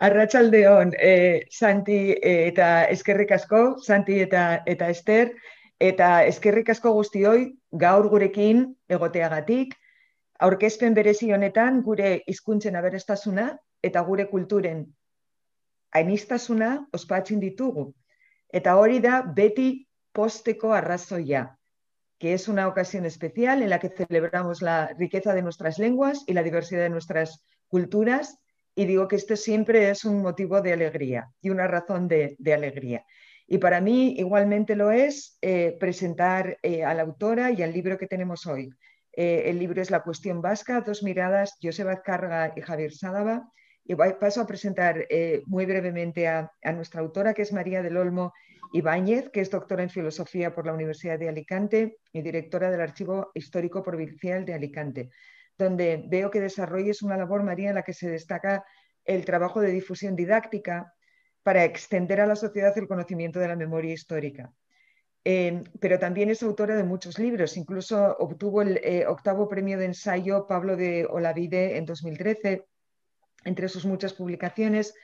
Arratxaldeon, eh, Santi eh, eta eskerrik asko, Santi eta, eta Ester, eta eskerrik asko guztioi gaur gurekin egoteagatik, aurkezpen berezi honetan gure hizkuntzen aberestasuna eta gure kulturen ainistasuna ospatzen ditugu. Eta hori da beti posteko arrazoia, que es una ocasión especial en la que celebramos la riqueza de nuestras lenguas y la diversidad de nuestras culturas y digo que esto siempre es un motivo de alegría y una razón de, alegría. Y para mí igualmente lo es eh, presentar eh, a la autora y al libro que tenemos hoy. Eh, el libro es La cuestión vasca, dos miradas, Joseba Azcárraga y Javier Sádava. Y paso a presentar muy brevemente a, a, nuestra autora, que es María del Olmo Ibáñez, que es doctora en filosofía por la Universidad de Alicante y directora del Archivo Histórico Provincial de Alicante donde veo que desarrolles una labor, María, en la que se destaca el trabajo de difusión didáctica para extender a la sociedad el conocimiento de la memoria histórica. Eh, pero también es autora de muchos libros, incluso obtuvo el eh, octavo premio de ensayo Pablo de Olavide en 2013. Entre sus muchas publicaciones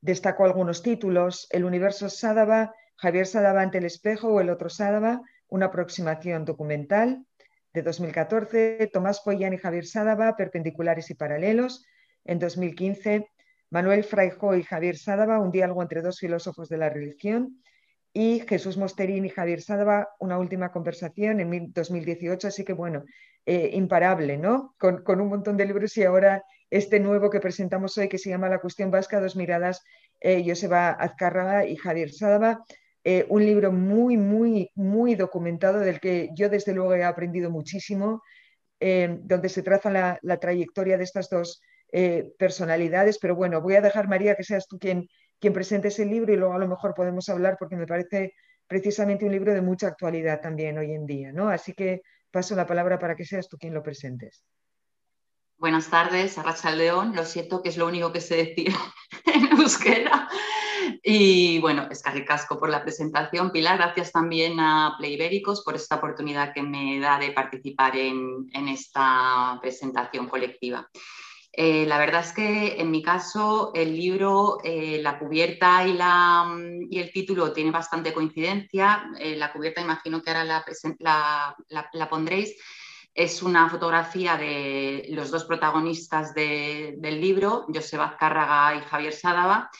destacó algunos títulos, El universo Sádava, Javier Sádava ante el espejo o El otro Sádava, una aproximación documental, de 2014, Tomás Pollán y Javier Sádava, Perpendiculares y Paralelos. En 2015, Manuel Fraijo y Javier Sádava, Un diálogo entre dos filósofos de la religión. Y Jesús Mosterín y Javier Sádava, Una última conversación en 2018. Así que bueno, eh, imparable, ¿no? Con, un montón de libros y ahora este nuevo que presentamos hoy que se llama La cuestión vasca, dos miradas, eh, Joseba Azcárraga y Javier Sádava. Eh, un libro muy, muy, muy documentado del que yo desde luego he aprendido muchísimo, eh, donde se traza la, trayectoria de estas dos eh, personalidades. Pero bueno, voy a dejar, María, que seas tú quien, quien presente ese libro y luego a lo mejor podemos hablar porque me parece precisamente un libro de mucha actualidad también hoy en día. ¿no? Así que paso la palabra para que seas tú quien lo presentes. Buenas tardes, Arracha León. Lo siento que es lo único que sé decir en euskera. Y bueno, es casco por la presentación. Pilar, gracias también a Playbéricos por esta oportunidad que me da de participar en, esta presentación colectiva. Eh, la verdad es que en mi caso el libro, eh, la cubierta y, la, y, el título tiene bastante coincidencia. Eh, la cubierta imagino que ahora la, la, pondréis. Es una fotografía de los dos protagonistas del libro, Joseba Azcárraga y Javier Sádava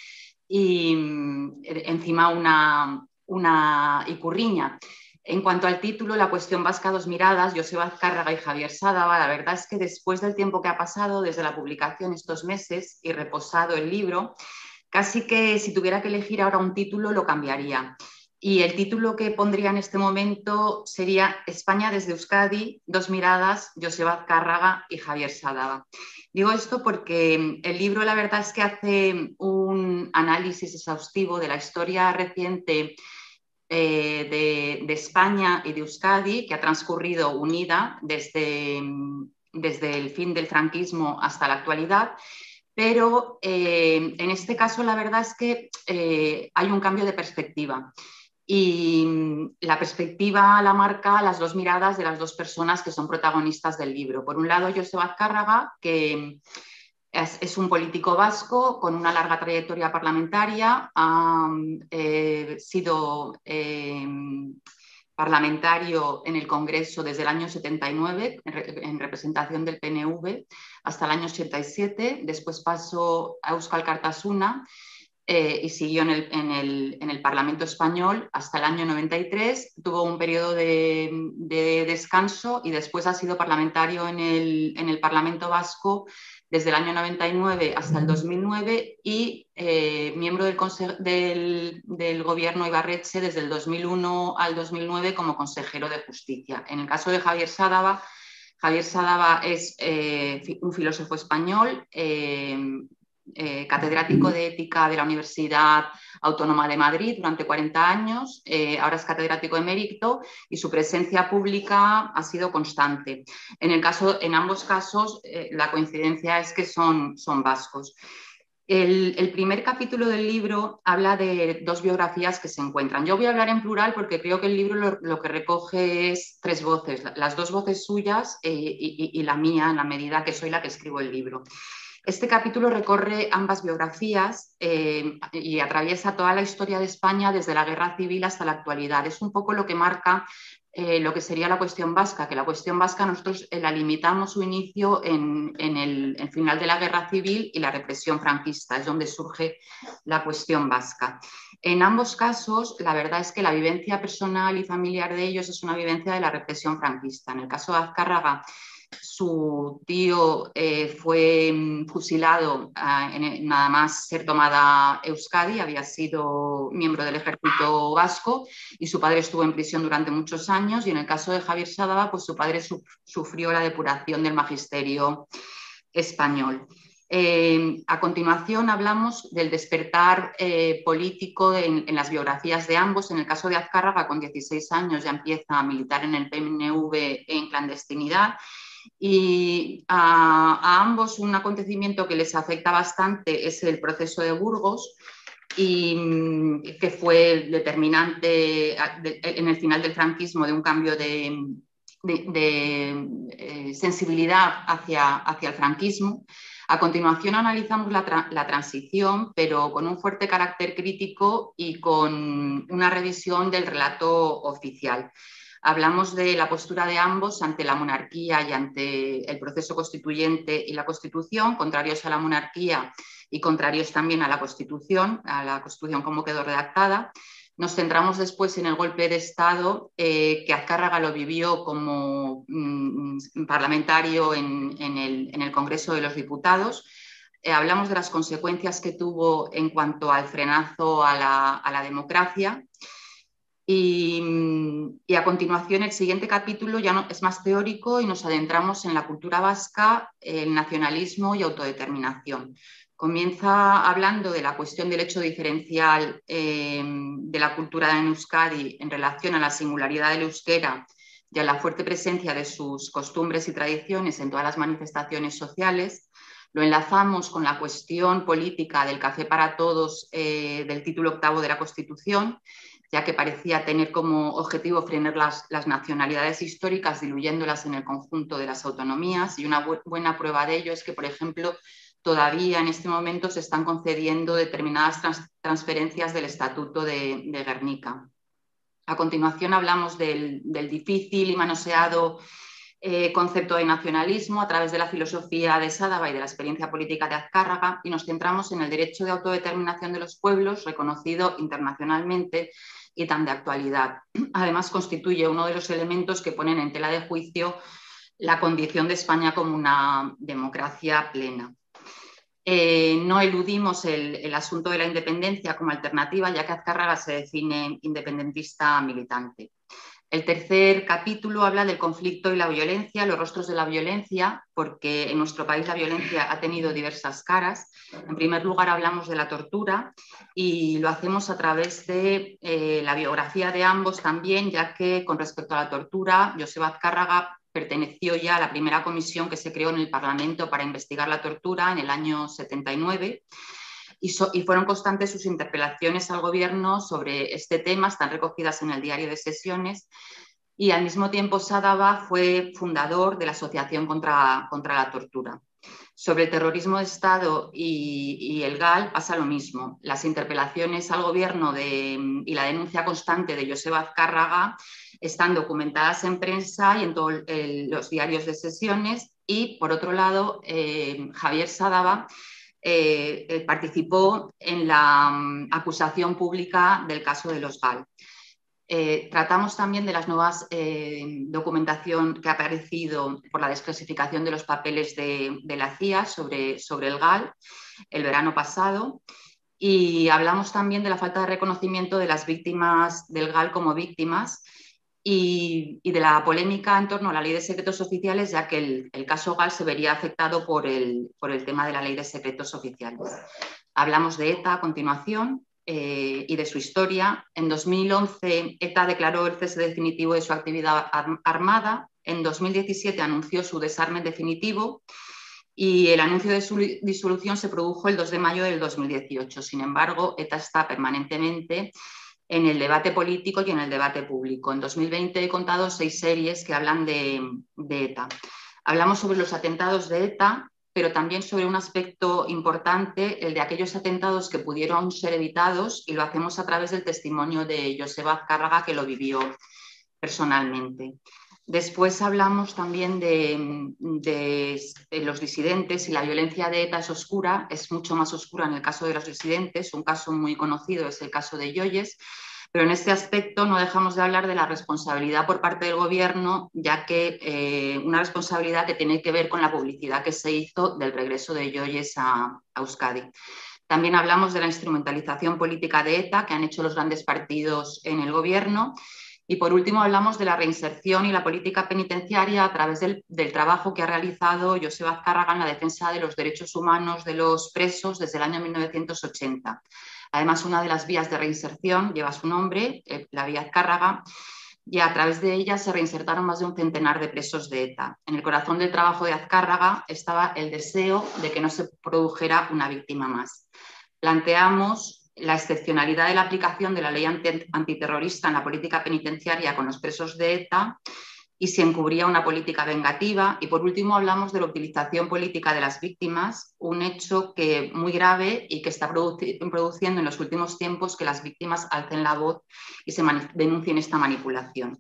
mm, encima una, una icurriña. En cuanto al título, la cuestión vasca dos miradas, Joseba Azcárraga y Javier Sádava, la verdad es que después del tiempo que ha pasado desde la publicación estos meses y reposado el libro, casi que si tuviera que elegir ahora un título lo cambiaría. Y el título que pondría en este momento sería España desde Euskadi, dos miradas, Joseba Azcárraga y Javier Sádava. Digo esto porque el libro la verdad es que hace un análisis exhaustivo de la historia reciente eh, de, España y de Euskadi, que ha transcurrido unida desde, desde el fin del franquismo hasta la actualidad. Pero eh, en este caso la verdad es que eh, hay un cambio de perspectiva y la perspectiva la marca las dos miradas de las dos personas que son protagonistas del libro. Por un lado, Joseba Azcárraga, que es, un político vasco con una larga trayectoria parlamentaria, ha eh, sido eh, parlamentario en el Congreso desde el año 79 en representación del PNV hasta el año 87, después pasó a Euskal Cartasuna eh, y siguió en el, Parlamento español hasta el año 93. Tuvo un periodo de, descanso y después ha sido parlamentario en el, Parlamento vasco desde el año 99 hasta el 2009 y eh, miembro del, del, gobierno Ibarreche desde el 2001 al 2009 como consejero de justicia. En el caso de Javier Sádava, Javier Sádava es eh, un filósofo español, catedrático de ética de la Universidad Autónoma de Madrid durante 40 años, eh, ahora es catedrático emérito y su presencia pública ha sido constante. En, el caso, en ambos casos, eh, la coincidencia es que son, son vascos. El, primer capítulo del libro habla de dos biografías que se encuentran. Yo voy a hablar en plural porque creo que el libro lo, que recoge es tres voces, las dos voces suyas y, y la mía en la medida que soy la que escribo el libro. Este capítulo recorre ambas biografías eh, y atraviesa toda la historia de España desde la guerra civil hasta la actualidad. Es un poco lo que marca eh, lo que sería la cuestión vasca, que la cuestión vasca nosotros eh, la limitamos su inicio en, el, final de la guerra civil y la represión franquista, es donde surge la cuestión vasca. En ambos casos, la verdad es que la vivencia personal y familiar de ellos es una vivencia de la represión franquista. En el caso de Azcárraga, su tío eh, fue mm, fusilado ah, nada más ser tomada Euskadi, había sido miembro del ejército vasco y su padre estuvo en prisión durante muchos años y en el caso de Javier Sadaba, pues su padre sufrió la depuración del magisterio español. Eh, a continuación hablamos del despertar eh, político en, en, las biografías de ambos. En el caso de Azcárraga, con 16 años ya empieza a militar en el PNV en clandestinidad y a, ambos un acontecimiento que les afecta bastante es el proceso de Burgos, y mm, que fue determinante en el final del franquismo de un cambio de, eh, sensibilidad hacia, hacia, el franquismo. A continuación analizamos la, la, transición, pero con un fuerte carácter crítico y con una revisión del relato oficial. Hablamos de la postura de ambos ante la monarquía y ante el proceso constituyente y la Constitución, contrarios a la monarquía y contrarios también a la Constitución, a la Constitución como quedó redactada. Nos centramos después en el golpe de Estado eh, que Azcárraga lo vivió como mm, parlamentario en, el, Congreso de los Diputados. Eh, hablamos de las consecuencias que tuvo en cuanto al frenazo a la, a la democracia y, a continuación el siguiente capítulo ya es más teórico y nos adentramos en la cultura vasca, el nacionalismo y autodeterminación. Comienza hablando de la cuestión del hecho diferencial eh, de la cultura en Euskadi en relación a la singularidad del euskera y a la fuerte presencia de sus costumbres y tradiciones en todas las manifestaciones sociales. Lo enlazamos con la cuestión política del café para todos eh, del título octavo de la Constitución ya que parecía tener como objetivo frenar las, nacionalidades históricas, diluyéndolas en el conjunto de las autonomías. Y una buena prueba de ello es que, por ejemplo, todavía en este momento se están concediendo determinadas transferencias del Estatuto de, Guernica. A continuación hablamos del, difícil y manoseado eh, concepto de nacionalismo a través de la filosofía de Sádava y de la experiencia política de Azcárraga y nos centramos en el derecho de autodeterminación de los pueblos reconocido internacionalmente y tan de actualidad. Además, constituye uno de los elementos que ponen en tela de juicio la condición de España como una democracia plena. Eh, no eludimos el, asunto de la independencia como alternativa, ya que Azcárraga se define independentista militante. El tercer capítulo habla del conflicto y la violencia, los rostros de la violencia, porque en nuestro país la violencia ha tenido diversas caras. En primer lugar, hablamos de la tortura y lo hacemos a través de eh, la biografía de ambos también, ya que con respecto a la tortura, Joseba Azcárraga perteneció ya a la primera comisión que se creó en el Parlamento para investigar la tortura en el año 79 y, fueron constantes sus interpelaciones al gobierno sobre este tema, están recogidas en el diario de sesiones. Y al mismo tiempo Sadaba fue fundador de la Asociación contra, contra la Tortura. Sobre el terrorismo de Estado y, el GAL pasa lo mismo. Las interpelaciones al gobierno y la denuncia constante de Joseba Azcárraga están documentadas en prensa y en todos los diarios de sesiones. Y por otro lado, eh, Javier Sadaba eh, eh, participó en la mm, acusación pública del caso de los GAL. Eh, tratamos también de las nuevas documentación que ha aparecido por la desclasificación de los papeles de, la CIA sobre, sobre el GAL el verano pasado y hablamos también de la falta de reconocimiento de las víctimas del GAL como víctimas y, de la polémica en torno a la ley de secretos oficiales, ya que el, caso GAL se vería afectado por el, por el, tema de la ley de secretos oficiales. Hablamos de ETA a continuación eh, y de su historia. En 2011, ETA declaró el cese definitivo de su actividad armada. En 2017 anunció su desarme definitivo y el anuncio de su disolución se produjo el 2 de mayo del 2018. Sin embargo, ETA está permanentemente en el debate político y en el debate público. En 2020 he contado seis series que hablan de, ETA. Hablamos sobre los atentados de ETA pero también sobre un aspecto importante, el de aquellos atentados que pudieron ser evitados, y lo hacemos a través del testimonio de Joseba Azcárraga, que lo vivió personalmente. Después hablamos también de, los disidentes y la violencia de ETA es oscura, es mucho más oscura en el caso de los disidentes, un caso muy conocido es el caso de Yoyes, pero en este aspecto no dejamos de hablar de la responsabilidad por parte del Gobierno, ya que eh, una responsabilidad que tiene que ver con la publicidad que se hizo del regreso de Yoyes a, Euskadi. También hablamos de la instrumentalización política de ETA que han hecho los grandes partidos en el Gobierno. Y por último hablamos de la reinserción y la política penitenciaria a través del, trabajo que ha realizado Joseba Azcárraga en la defensa de los derechos humanos de los presos desde el año 1980. Además, una de las vías de reinserción lleva su nombre, eh, la vía Azcárraga, y a través de ella se reinsertaron más de un centenar de presos de ETA. En el corazón del trabajo de Azcárraga estaba el deseo de que no se produjera una víctima más. Planteamos la excepcionalidad de la aplicación de la ley antiterrorista en la política penitenciaria con los presos de ETA y se encubría una política vengativa. Y por último hablamos de la utilización política de las víctimas, un hecho que muy grave y que está produciendo en los últimos tiempos que las víctimas alcen la voz y se denuncien esta manipulación.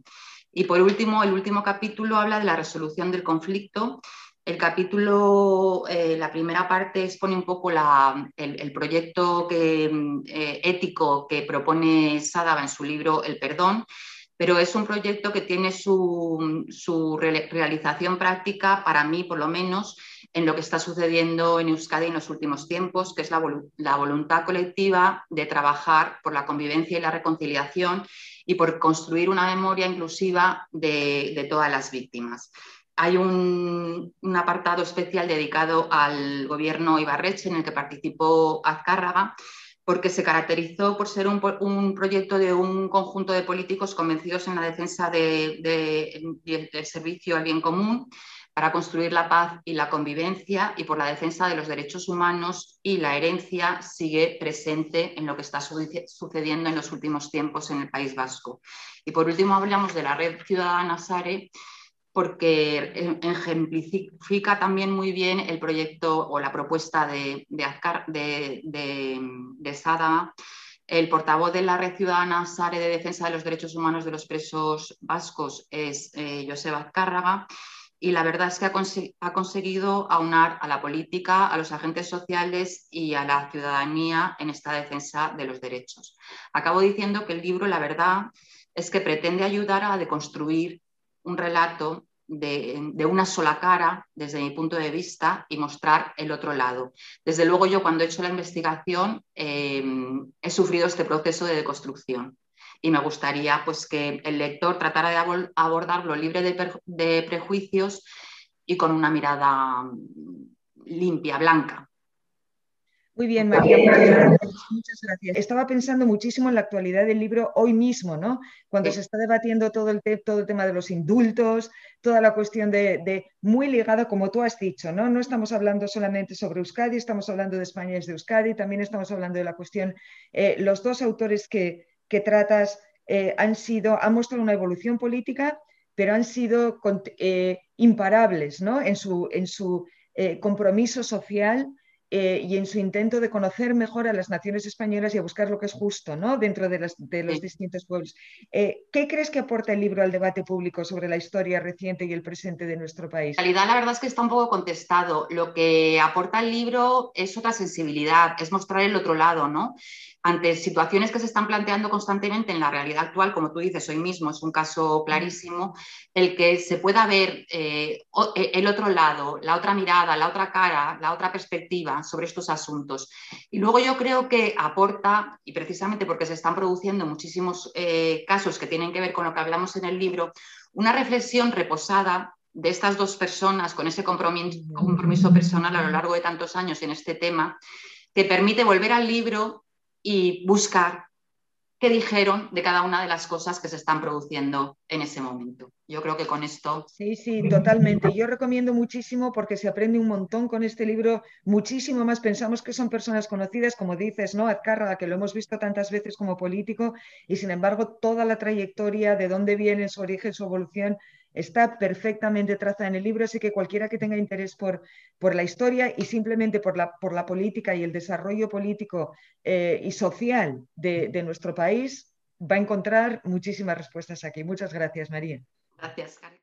Y por último, el último capítulo habla de la resolución del conflicto. El capítulo, eh, la primera parte expone un poco el, proyecto eh, ético que propone Sadaba en su libro El Perdón pero es un proyecto que tiene su, realización práctica, para mí por lo menos, en lo que está sucediendo en Euskadi en los últimos tiempos, que es la, voluntad colectiva de trabajar por la convivencia y la reconciliación y por construir una memoria inclusiva de, todas las víctimas. Hay un, apartado especial dedicado al gobierno Ibarreche en el que participó Azcárraga porque se caracterizó por ser un, proyecto de un conjunto de políticos convencidos en la defensa del servicio al bien común para construir la paz y la convivencia y por la defensa de los derechos humanos y la herencia sigue presente en lo que está sucediendo en los últimos tiempos en el País Vasco. Y por último hablamos de la red ciudadana SARE, porque ejemplifica también muy bien el proyecto o la propuesta de, de, Sada. El portavoz de la Red Ciudadana SARE de Defensa de los Derechos Humanos de los Presos Vascos es eh, Joseba Azcárraga y la verdad es que ha, ha, conseguido aunar a la política, a los agentes sociales y a la ciudadanía en esta defensa de los derechos. Acabo diciendo que el libro, la verdad, es que pretende ayudar a deconstruir un relato de, una sola cara desde mi punto de vista y mostrar el otro lado. Desde luego yo cuando he hecho la investigación eh, he sufrido este proceso de deconstrucción y me gustaría pues, que el lector tratara de abordarlo libre de prejuicios y con una mirada limpia, blanca. Muy bien, María, muchas gracias. Estaba pensando muchísimo en la actualidad del libro hoy mismo, ¿no? Cuando se está debatiendo todo el, todo el tema de los indultos, toda la cuestión de, muy ligada, como tú has dicho, ¿no? No estamos hablando solamente sobre Euskadi, estamos hablando de España es de Euskadi, también estamos hablando de la cuestión, eh, los dos autores que, que tratas eh, han sido, han mostrado una evolución política, pero han sido eh, imparables, ¿no? En su, en su compromiso social eh, y en su intento de conocer mejor a las naciones españolas y a buscar lo que es justo ¿no? dentro de, los distintos pueblos. Eh, ¿Qué crees que aporta el libro al debate público sobre la historia reciente y el presente de nuestro país? En realidad, la verdad es que está un poco contestado. Lo que aporta el libro es otra sensibilidad, es mostrar el otro lado, ¿no? ante situaciones que se están planteando constantemente en la realidad actual, como tú dices, hoy mismo es un caso clarísimo, el que se pueda ver eh, el otro lado, la otra mirada, la otra cara, la otra perspectiva sobre estos asuntos. Y luego yo creo que aporta, y precisamente porque se están produciendo muchísimos eh, casos que tienen que ver con lo que hablamos en el libro, una reflexión reposada de estas dos personas con ese compromiso, compromiso personal a lo largo de tantos años en este tema, que permite volver al libro y buscar qué dijeron de cada una de las cosas que se están produciendo en ese momento. Yo creo que con esto... Sí, sí, totalmente. Yo recomiendo muchísimo porque se aprende un montón con este libro, muchísimo más. Pensamos que son personas conocidas, como dices, ¿no? Azcárraga, que lo hemos visto tantas veces como político, y sin embargo toda la trayectoria, de dónde viene, su origen, su evolución, está perfectamente trazada en el libro, así que cualquiera que tenga interés por, por la historia y simplemente por la, por la política y el desarrollo político eh, y social de, de nuestro país, va a encontrar muchísimas respuestas aquí. Muchas gracias, María. Gracias, Karen.